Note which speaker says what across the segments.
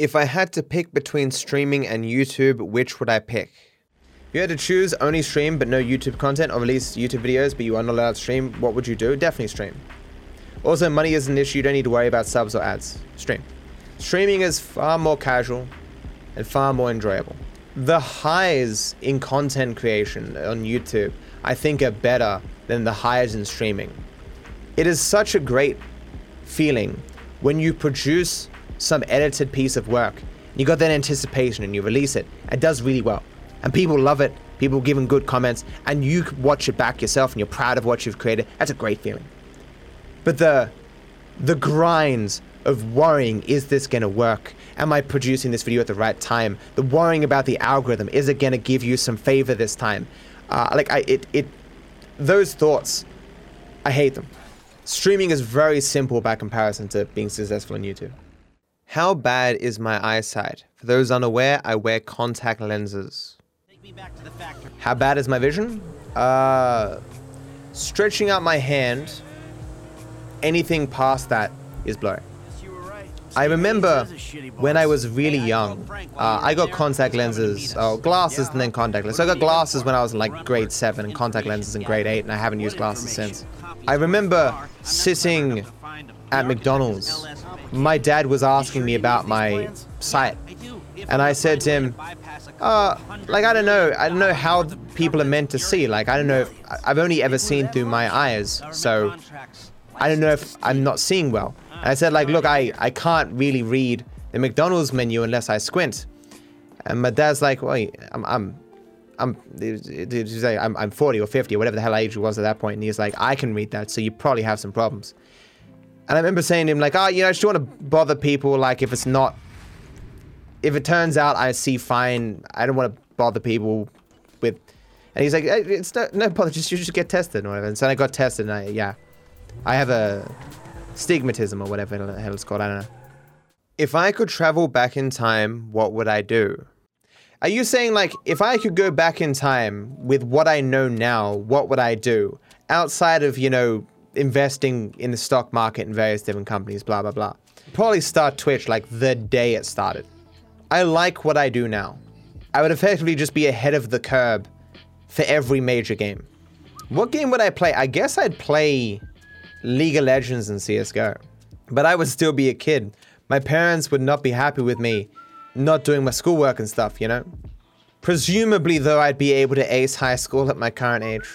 Speaker 1: If I had to pick between streaming and YouTube, which would I pick? If you had to choose only stream but no YouTube content, or release YouTube videos but you are not allowed to stream, what would you do? Definitely stream. Also, money is an issue, you don't need to worry about subs or ads. Stream. Streaming is far more casual and far more enjoyable. The highs in content creation on YouTube, I think, are better than the highs in streaming. It is such a great feeling when you produce some edited piece of work, you got that anticipation and you release it, it does really well. And people love it, people giving good comments, and you watch it back yourself and you're proud of what you've created. That's a great feeling. But the the grinds of worrying, is this gonna work? Am I producing this video at the right time? The worrying about the algorithm, is it gonna give you some favor this time? Uh, like I it it those thoughts, I hate them. Streaming is very simple by comparison to being successful on YouTube. How bad is my eyesight? For those unaware, I wear contact lenses. How bad is my vision? Uh, stretching out my hand, anything past that is blurry. I remember when I was really young, uh, I got contact lenses, oh, glasses and then contact lenses. So I got glasses when I was in like grade 7 and contact lenses in grade 8 and I haven't used glasses since. I remember sitting at McDonald's. My dad was asking me about my sight. And I said to him, uh, like, I don't know. I don't know how people are meant to see. Like, I don't know. If, I've only ever seen through my eyes. So I don't know if I'm not seeing well. And I said, like, look, I, I can't really read the McDonald's menu unless I squint. And my dad's like, well, I'm, I'm, I'm, like, I'm, I'm 40 or 50 or whatever the hell age he was at that point. And he's like, I can read that, so you probably have some problems. And I remember saying to him, like, oh, you know, I just don't want to bother people, like, if it's not, if it turns out I see fine, I don't want to bother people with, and he's like, it's no, no bother, just, you just get tested or whatever. And so I got tested and I, yeah, I have a stigmatism or whatever the hell it's called, I don't know. If I could travel back in time, what would I do? Are you saying like if I could go back in time with what I know now, what would I do? Outside of, you know, investing in the stock market in various different companies, blah blah blah. Probably start Twitch like the day it started. I like what I do now. I would effectively just be ahead of the curb for every major game. What game would I play? I guess I'd play League of Legends and CSGO. But I would still be a kid. My parents would not be happy with me not doing my schoolwork and stuff, you know? Presumably, though, I'd be able to ace high school at my current age.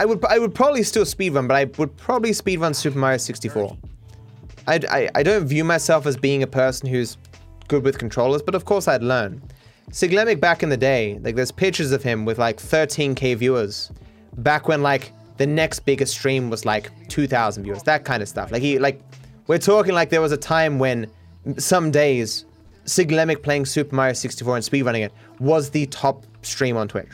Speaker 1: I would I would probably still speedrun, but I would probably speedrun Super Mario 64. I, I, I don't view myself as being a person who's good with controllers, but of course I'd learn. Siglemic back in the day, like there's pictures of him with like 13k viewers, back when like the next biggest stream was like 2,000 viewers, that kind of stuff. Like he like, we're talking like there was a time when some days Siglemic playing Super Mario 64 and speedrunning it was the top stream on Twitch.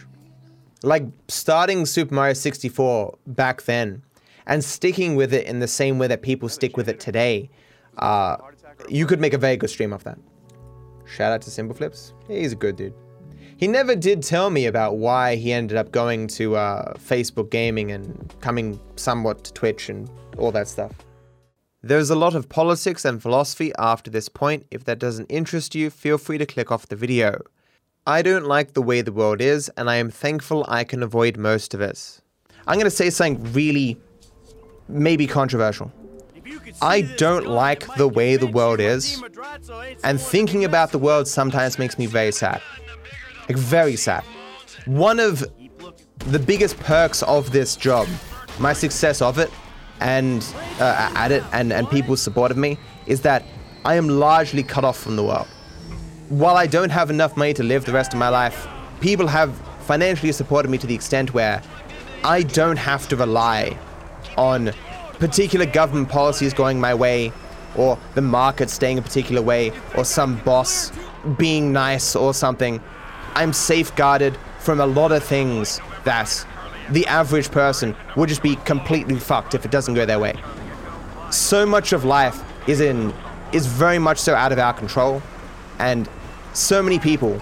Speaker 1: Like starting Super Mario 64 back then and sticking with it in the same way that people stick with it today, uh, you could make a very good stream off that. Shout out to SimpleFlips. He's a good dude. He never did tell me about why he ended up going to uh, Facebook gaming and coming somewhat to Twitch and all that stuff. There's a lot of politics and philosophy after this point. If that doesn't interest you, feel free to click off the video. I don't like the way the world is, and I am thankful I can avoid most of it. I'm going to say something really, maybe controversial. I don't like the way the world is, and thinking about the world sometimes makes me very sad. Like, very sad. One of the biggest perks of this job, my success of it, and uh, at it, and, and people's support of me, is that I am largely cut off from the world while I don't have enough money to live the rest of my life, people have financially supported me to the extent where I don't have to rely on particular government policies going my way, or the market staying a particular way, or some boss being nice or something. I'm safeguarded from a lot of things that the average person would just be completely fucked if it doesn't go their way. So much of life is in is very much so out of our control, and so many people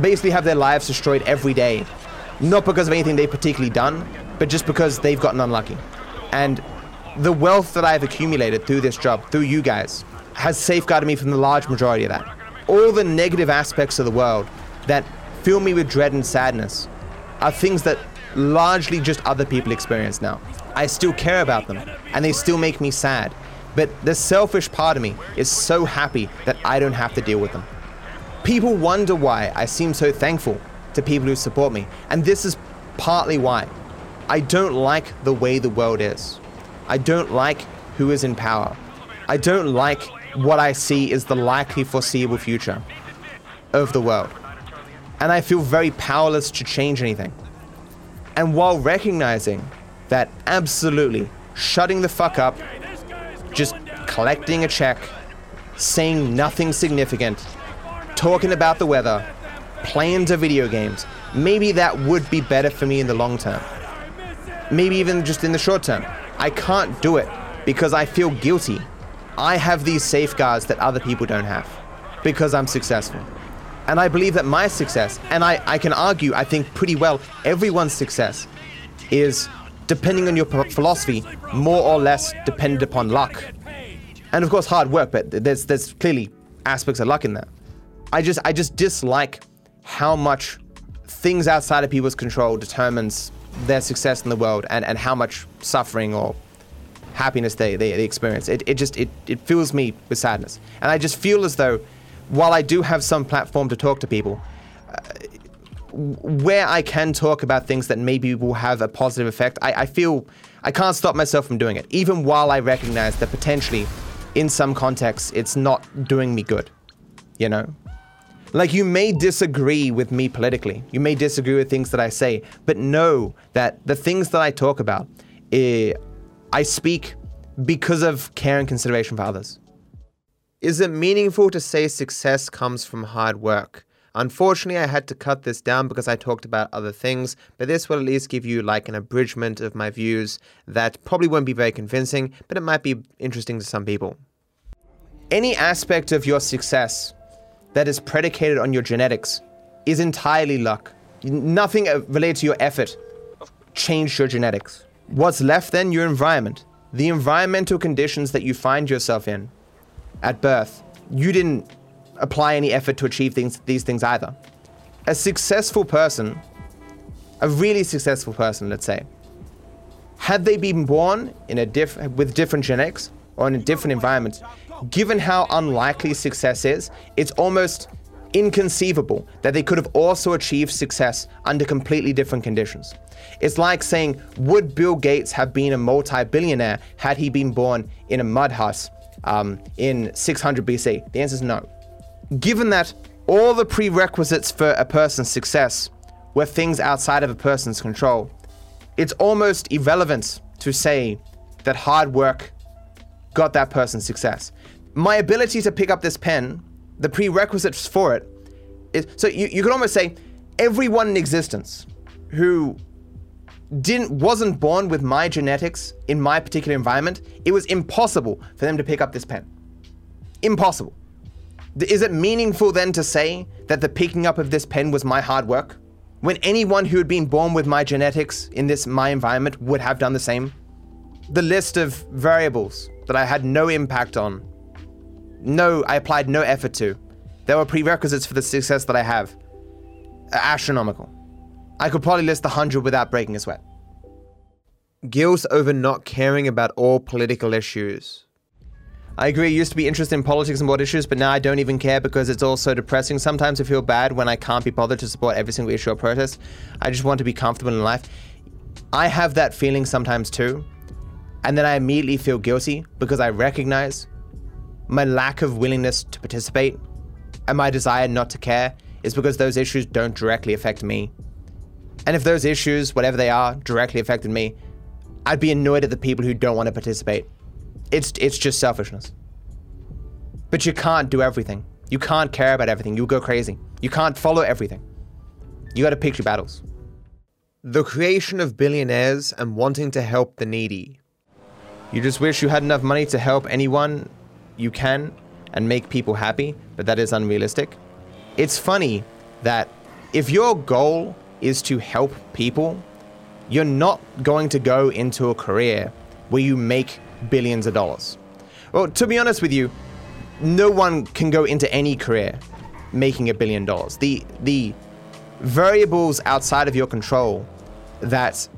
Speaker 1: basically have their lives destroyed every day, not because of anything they've particularly done, but just because they've gotten unlucky. And the wealth that I've accumulated through this job, through you guys, has safeguarded me from the large majority of that. all the negative aspects of the world that fill me with dread and sadness are things that largely just other people experience now. I still care about them, and they still make me sad. But the selfish part of me is so happy that I don't have to deal with them. People wonder why I seem so thankful to people who support me, and this is partly why. I don't like the way the world is. I don't like who is in power. I don't like what I see is the likely foreseeable future of the world. And I feel very powerless to change anything. And while recognizing that absolutely shutting the fuck up, just collecting a check, saying nothing significant, talking about the weather, playing to video games, maybe that would be better for me in the long term. Maybe even just in the short term. I can't do it because I feel guilty. I have these safeguards that other people don't have because I'm successful. And I believe that my success, and I, I can argue, I think pretty well, everyone's success is, depending on your philosophy, more or less dependent upon luck. And of course, hard work, but there's, there's clearly aspects of luck in that. I just, I just dislike how much things outside of people's control determines their success in the world and, and how much suffering or happiness they, they, they experience. It, it just, it, it fills me with sadness. And I just feel as though while I do have some platform to talk to people, uh, where I can talk about things that maybe will have a positive effect, I, I feel I can't stop myself from doing it, even while I recognize that potentially, in some contexts, it's not doing me good. You know? Like, you may disagree with me politically, you may disagree with things that I say, but know that the things that I talk about, eh, I speak because of care and consideration for others. Is it meaningful to say success comes from hard work? Unfortunately, I had to cut this down because I talked about other things, but this will at least give you like an abridgment of my views that probably won't be very convincing, but it might be interesting to some people. Any aspect of your success that is predicated on your genetics is entirely luck. Nothing uh, related to your effort changed your genetics. What's left then? Your environment. The environmental conditions that you find yourself in at birth, you didn't apply any effort to achieve things, these things either. A successful person, a really successful person, let's say, had they been born in a diff- with different genetics or in a different environment, given how unlikely success is, it's almost inconceivable that they could have also achieved success under completely different conditions. It's like saying, would Bill Gates have been a multi billionaire had he been born in a mud house um, in 600 BC? The answer is no. Given that all the prerequisites for a person's success were things outside of a person's control, it's almost irrelevant to say that hard work got that person's success. My ability to pick up this pen, the prerequisites for it, is so you, you could almost say everyone in existence who didn't wasn't born with my genetics in my particular environment, it was impossible for them to pick up this pen. Impossible. Is it meaningful then to say that the picking up of this pen was my hard work? When anyone who had been born with my genetics in this my environment would have done the same? The list of variables that I had no impact on, no, I applied no effort to, there were prerequisites for the success that I have. Astronomical. I could probably list the hundred without breaking a sweat. Guilt over not caring about all political issues. I agree, I used to be interested in politics and board issues, but now I don't even care because it's all so depressing. Sometimes I feel bad when I can't be bothered to support every single issue or protest. I just want to be comfortable in life. I have that feeling sometimes too. And then I immediately feel guilty because I recognize my lack of willingness to participate and my desire not to care is because those issues don't directly affect me. And if those issues, whatever they are, directly affected me, I'd be annoyed at the people who don't want to participate. It's it's just selfishness. But you can't do everything. You can't care about everything. You'll go crazy. You can't follow everything. You got to pick your battles. The creation of billionaires and wanting to help the needy. You just wish you had enough money to help anyone you can and make people happy, but that is unrealistic. It's funny that if your goal is to help people, you're not going to go into a career where you make billions of dollars. Well, to be honest with you, no one can go into any career making a billion dollars. The the variables outside of your control that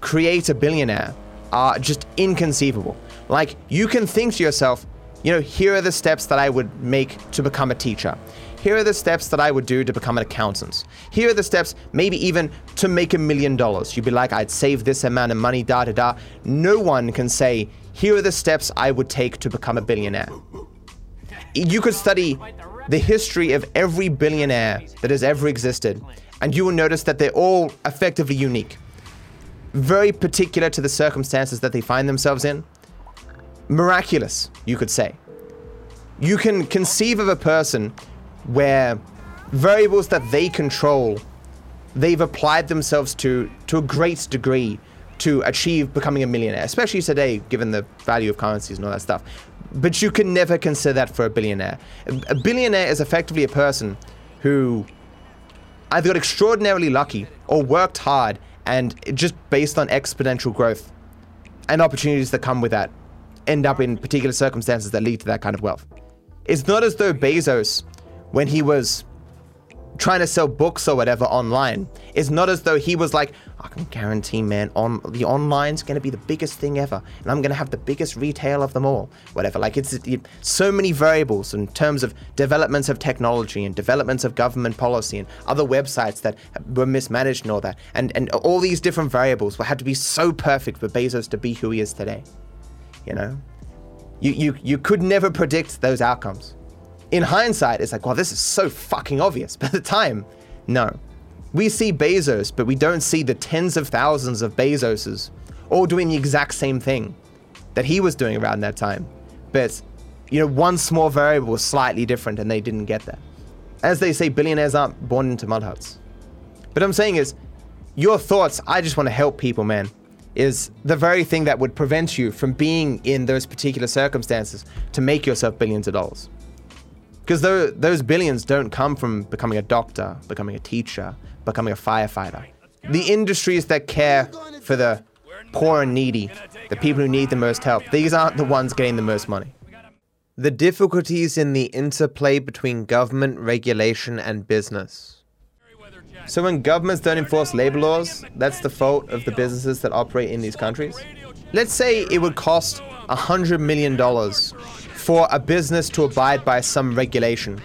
Speaker 1: create a billionaire are just inconceivable. Like you can think to yourself, you know, here are the steps that I would make to become a teacher. Here are the steps that I would do to become an accountant. Here are the steps, maybe even to make a million dollars. You'd be like, I'd save this amount of money, da da da. No one can say, here are the steps I would take to become a billionaire. You could study the history of every billionaire that has ever existed, and you will notice that they're all effectively unique. Very particular to the circumstances that they find themselves in. Miraculous, you could say. You can conceive of a person where variables that they control, they've applied themselves to to a great degree to achieve becoming a millionaire, especially today, given the value of currencies and all that stuff. But you can never consider that for a billionaire. A billionaire is effectively a person who either got extraordinarily lucky or worked hard and just based on exponential growth and opportunities that come with that end up in particular circumstances that lead to that kind of wealth. It's not as though Bezos, when he was trying to sell books or whatever online. It's not as though he was like, I can guarantee, man, on the online's going to be the biggest thing ever, and I'm going to have the biggest retail of them all. Whatever. Like it's it, so many variables in terms of developments of technology and developments of government policy and other websites that were mismanaged and all that, and and all these different variables had to be so perfect for Bezos to be who he is today. You know, you you you could never predict those outcomes in hindsight, it's like, well, this is so fucking obvious. But at the time, no. We see Bezos, but we don't see the tens of thousands of Bezoses all doing the exact same thing that he was doing around that time. But, you know, one small variable was slightly different and they didn't get that. As they say, billionaires aren't born into mud huts. But I'm saying is, your thoughts, I just want to help people, man, is the very thing that would prevent you from being in those particular circumstances to make yourself billions of dollars. Because those billions don't come from becoming a doctor, becoming a teacher, becoming a firefighter. The industries that care for the poor and needy, the people who need the most help, these aren't the ones getting the most money. The difficulties in the interplay between government regulation and business. So when governments don't enforce labor laws, that's the fault of the businesses that operate in these countries. Let's say it would cost $100 million for a business to abide by some regulation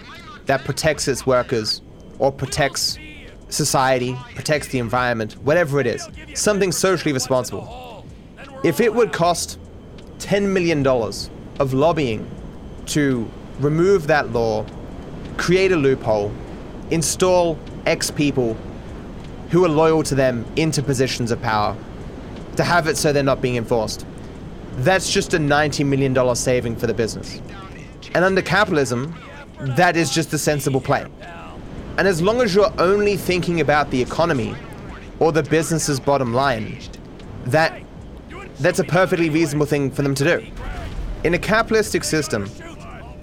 Speaker 1: that protects its workers or protects society, protects the environment, whatever it is, something socially responsible. If it would cost $10 million of lobbying to remove that law, create a loophole, install X people who are loyal to them into positions of power, to have it so they're not being enforced that's just a $90 million saving for the business. And under capitalism, that is just a sensible play. And as long as you're only thinking about the economy or the business's bottom line, that that's a perfectly reasonable thing for them to do. In a capitalistic system,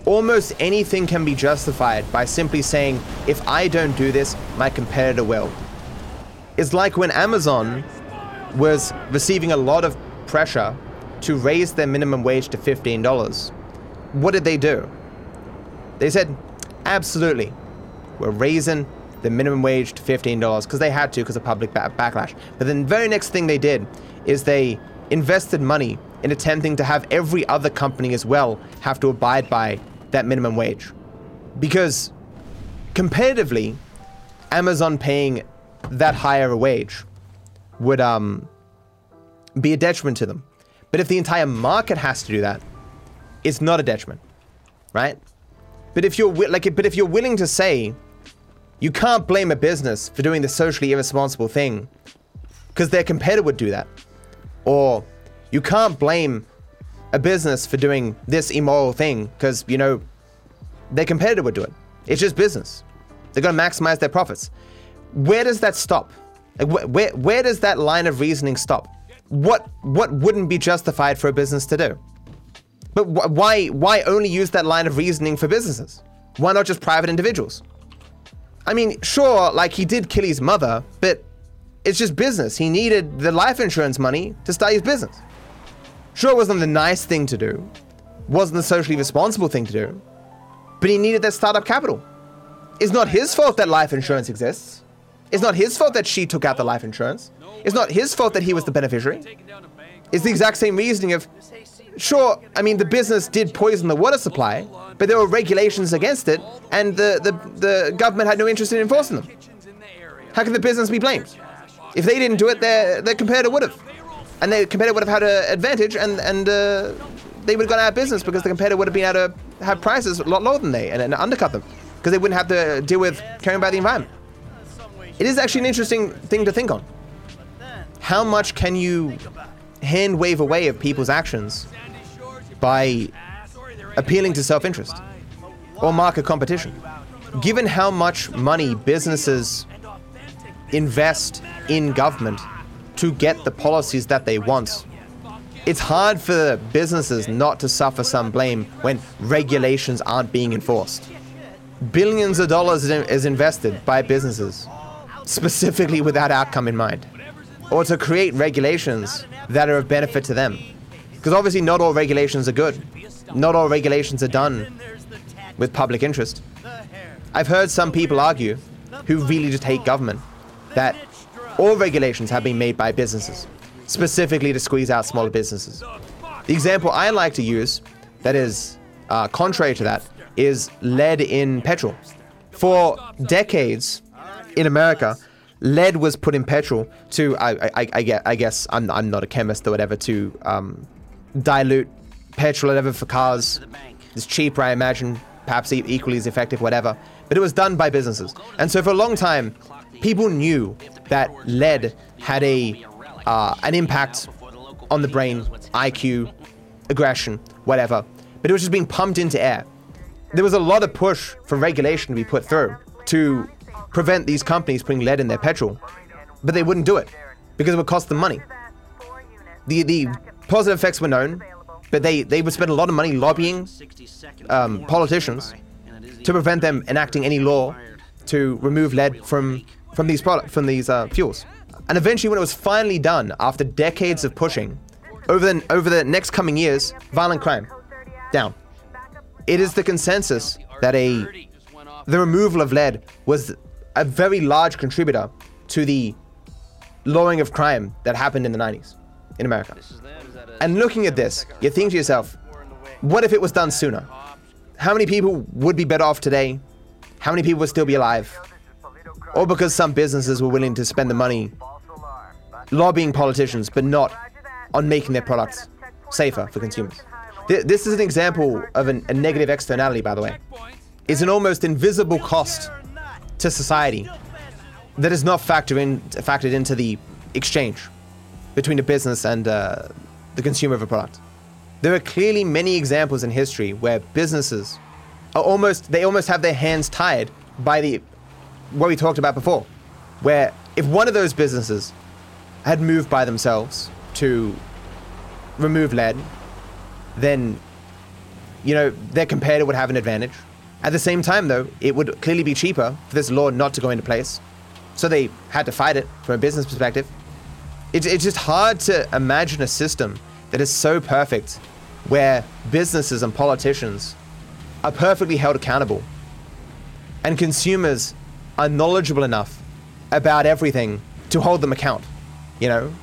Speaker 1: almost anything can be justified by simply saying, if I don't do this, my competitor will. It's like when Amazon was receiving a lot of pressure to raise their minimum wage to $15. What did they do? They said, absolutely, we're raising the minimum wage to $15 because they had to because of public ba- backlash. But then the very next thing they did is they invested money in attempting to have every other company as well have to abide by that minimum wage. Because competitively, Amazon paying that higher a wage would um, be a detriment to them. But if the entire market has to do that, it's not a detriment, right? But if you're like, but if you're willing to say, you can't blame a business for doing the socially irresponsible thing, because their competitor would do that, or you can't blame a business for doing this immoral thing because you know their competitor would do it. It's just business. They're going to maximize their profits. Where does that stop? Like, wh- where where does that line of reasoning stop? what what wouldn't be justified for a business to do? But wh- why why only use that line of reasoning for businesses? Why not just private individuals? I mean, sure, like he did kill his mother, but it's just business. He needed the life insurance money to start his business. Sure, it wasn't the nice thing to do, wasn't the socially responsible thing to do, but he needed that startup capital. It's not his fault that life insurance exists. It's not his fault that she took out the life insurance. It's not his fault that he was the beneficiary. It's the exact same reasoning of, sure, I mean, the business did poison the water supply, but there were regulations against it, and the, the, the government had no interest in enforcing them. How can the business be blamed? If they didn't do it, their, their competitor would have. And the competitor would have had an advantage, and, and uh, they would have gone out of business because the competitor would have been able to have prices a lot lower than they and, and undercut them because they wouldn't have to deal with caring about the environment. It is actually an interesting thing to think on. How much can you hand wave away of people's actions by appealing to self interest or market competition? Given how much money businesses invest in government to get the policies that they want, it's hard for businesses not to suffer some blame when regulations aren't being enforced. Billions of dollars is invested by businesses specifically with that outcome in mind, or to create regulations that are of benefit to them. Because obviously, not all regulations are good, not all regulations are done with public interest. I've heard some people argue, who really just hate government, that all regulations have been made by businesses, specifically to squeeze out smaller businesses. The example I like to use, that is uh, contrary to that, is lead in petrol. For decades, in America, lead was put in petrol to I I, I, I guess I'm, I'm not a chemist or whatever to um, dilute petrol whatever for cars. It's cheaper, I imagine, perhaps equally as effective, whatever. But it was done by businesses, and so for a long time, people knew that lead had a uh, an impact on the brain, IQ, aggression, whatever. But it was just being pumped into air. There was a lot of push for regulation to be put through to prevent these companies putting lead in their petrol, but they wouldn't do it because it would cost them money. The the positive effects were known, but they, they would spend a lot of money lobbying um, politicians to prevent them enacting any law to remove lead from from these product from these uh, fuels. And eventually, when it was finally done, after decades of pushing, over the over the next coming years, violent crime down. It is the consensus that a the removal of lead was a very large contributor to the lowering of crime that happened in the 90s in America. And looking at this, you think to yourself, what if it was done sooner? How many people would be better off today? How many people would still be alive? Or because some businesses were willing to spend the money lobbying politicians, but not on making their products safer for consumers. This is an example of an, a negative externality, by the way. It's an almost invisible cost to society that is not factored in factored into the exchange between the business and uh, the consumer of a product. There are clearly many examples in history where businesses are almost they almost have their hands tied by the what we talked about before, where if one of those businesses had moved by themselves to remove lead, then you know their competitor would have an advantage at the same time, though, it would clearly be cheaper for this law not to go into place. So they had to fight it from a business perspective. It, it's just hard to imagine a system that is so perfect where businesses and politicians are perfectly held accountable and consumers are knowledgeable enough about everything to hold them account, you know?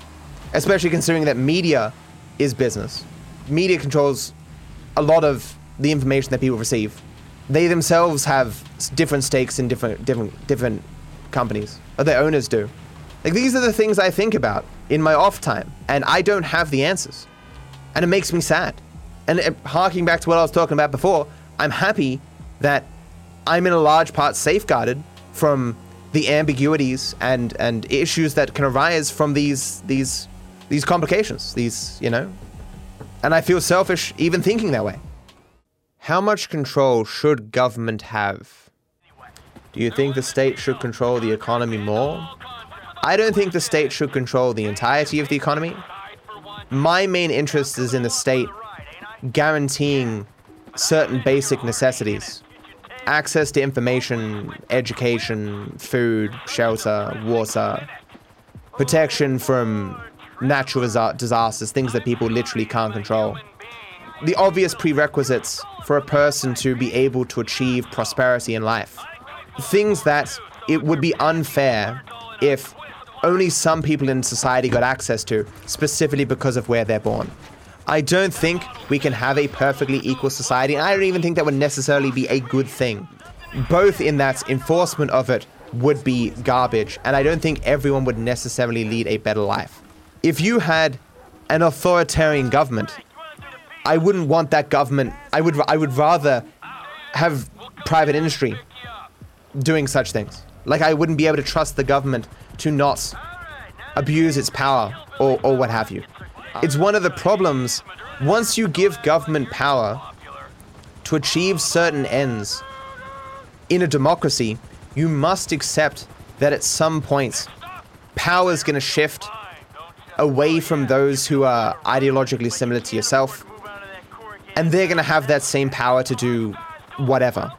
Speaker 1: Especially considering that media is business. Media controls a lot of the information that people receive they themselves have different stakes in different different different companies, or their owners do. Like these are the things I think about in my off time, and I don't have the answers, and it makes me sad. And it, harking back to what I was talking about before, I'm happy that I'm in a large part safeguarded from the ambiguities and and issues that can arise from these these these complications. These you know, and I feel selfish even thinking that way. How much control should government have? Do you think the state should control the economy more? I don't think the state should control the entirety of the economy. My main interest is in the state guaranteeing certain basic necessities access to information, education, food, shelter, water, protection from natural disasters, things that people literally can't control the obvious prerequisites for a person to be able to achieve prosperity in life. things that it would be unfair if only some people in society got access to, specifically because of where they're born. I don't think we can have a perfectly equal society, and I don't even think that would necessarily be a good thing. Both in that enforcement of it would be garbage, and I don't think everyone would necessarily lead a better life. If you had an authoritarian government, I wouldn't want that government. I would I would rather have private industry doing such things. Like I wouldn't be able to trust the government to not abuse its power or, or what have you. It's one of the problems once you give government power to achieve certain ends in a democracy, you must accept that at some point power is going to shift away from those who are ideologically similar to yourself and they're going to have that same power to do whatever.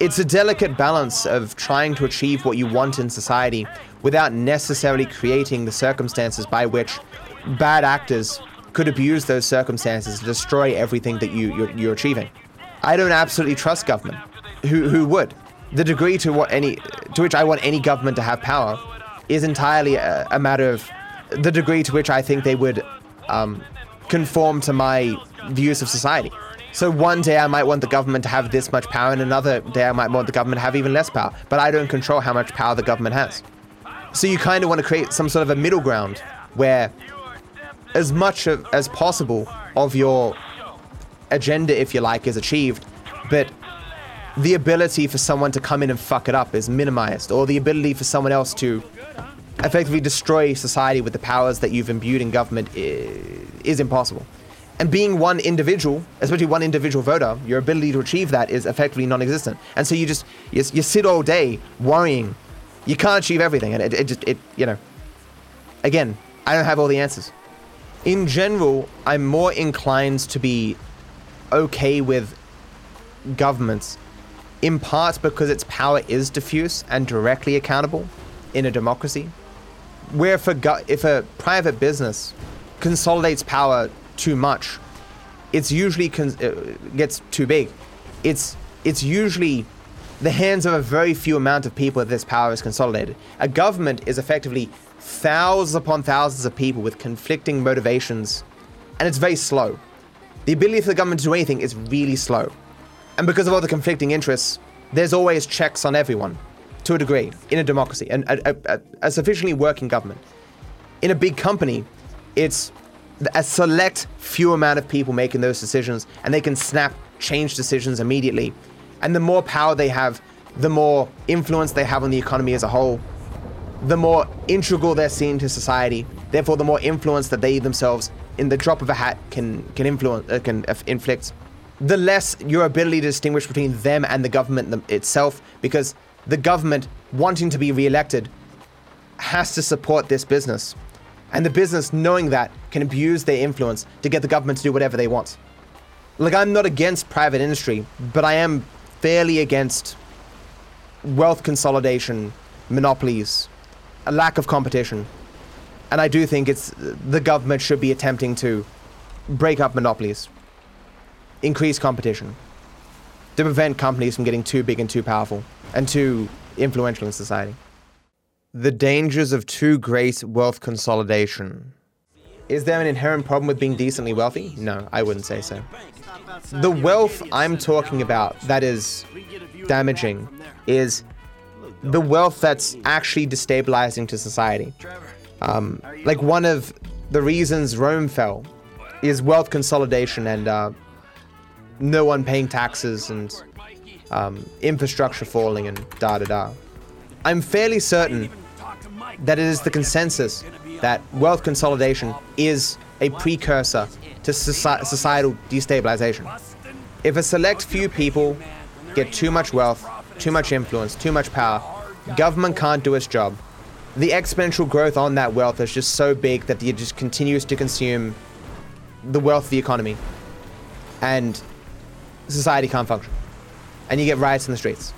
Speaker 1: It's a delicate balance of trying to achieve what you want in society without necessarily creating the circumstances by which bad actors could abuse those circumstances to destroy everything that you, you're, you're achieving. I don't absolutely trust government. Who, who would? The degree to what any to which I want any government to have power is entirely a, a matter of the degree to which I think they would um, conform to my views of society. So one day I might want the government to have this much power, and another day I might want the government to have even less power. But I don't control how much power the government has. So you kind of want to create some sort of a middle ground where, as much of, as possible of your agenda, if you like, is achieved, but the ability for someone to come in and fuck it up is minimized, or the ability for someone else to effectively destroy society with the powers that you've imbued in government is impossible. And being one individual, especially one individual voter, your ability to achieve that is effectively non-existent. And so you just you, you sit all day worrying. You can't achieve everything, and it, it just it you know. Again, I don't have all the answers. In general, I'm more inclined to be okay with governments, in part because its power is diffuse and directly accountable in a democracy. Where if a, go- if a private business consolidates power too much, it's usually con- uh, gets too big. It's it's usually the hands of a very few amount of people that this power is consolidated. A government is effectively thousands upon thousands of people with conflicting motivations, and it's very slow. The ability for the government to do anything is really slow. And because of all the conflicting interests, there's always checks on everyone, to a degree, in a democracy, and a, a, a sufficiently working government. In a big company, it's a select few amount of people making those decisions, and they can snap change decisions immediately. And the more power they have, the more influence they have on the economy as a whole, the more integral they're seen to society. Therefore, the more influence that they themselves, in the drop of a hat, can can influence, uh, can uh, inflict. The less your ability to distinguish between them and the government itself, because the government wanting to be re-elected has to support this business and the business, knowing that, can abuse their influence to get the government to do whatever they want. Like, I'm not against private industry, but I am fairly against wealth consolidation, monopolies, a lack of competition. And I do think it's the government should be attempting to break up monopolies, increase competition, to prevent companies from getting too big and too powerful and too influential in society. The dangers of too great wealth consolidation. Is there an inherent problem with being decently wealthy? No, I wouldn't say so. The wealth I'm talking about that is damaging is the wealth that's actually destabilizing to society. Um, like one of the reasons Rome fell is wealth consolidation and uh, no one paying taxes and um, infrastructure falling and da da da. I'm fairly certain that it is the consensus that wealth consolidation is a precursor to societal destabilization. If a select few people get too much wealth, too much influence, too much power, government can't do its job. The exponential growth on that wealth is just so big that it just continues to consume the wealth of the economy. And society can't function. And you get riots in the streets.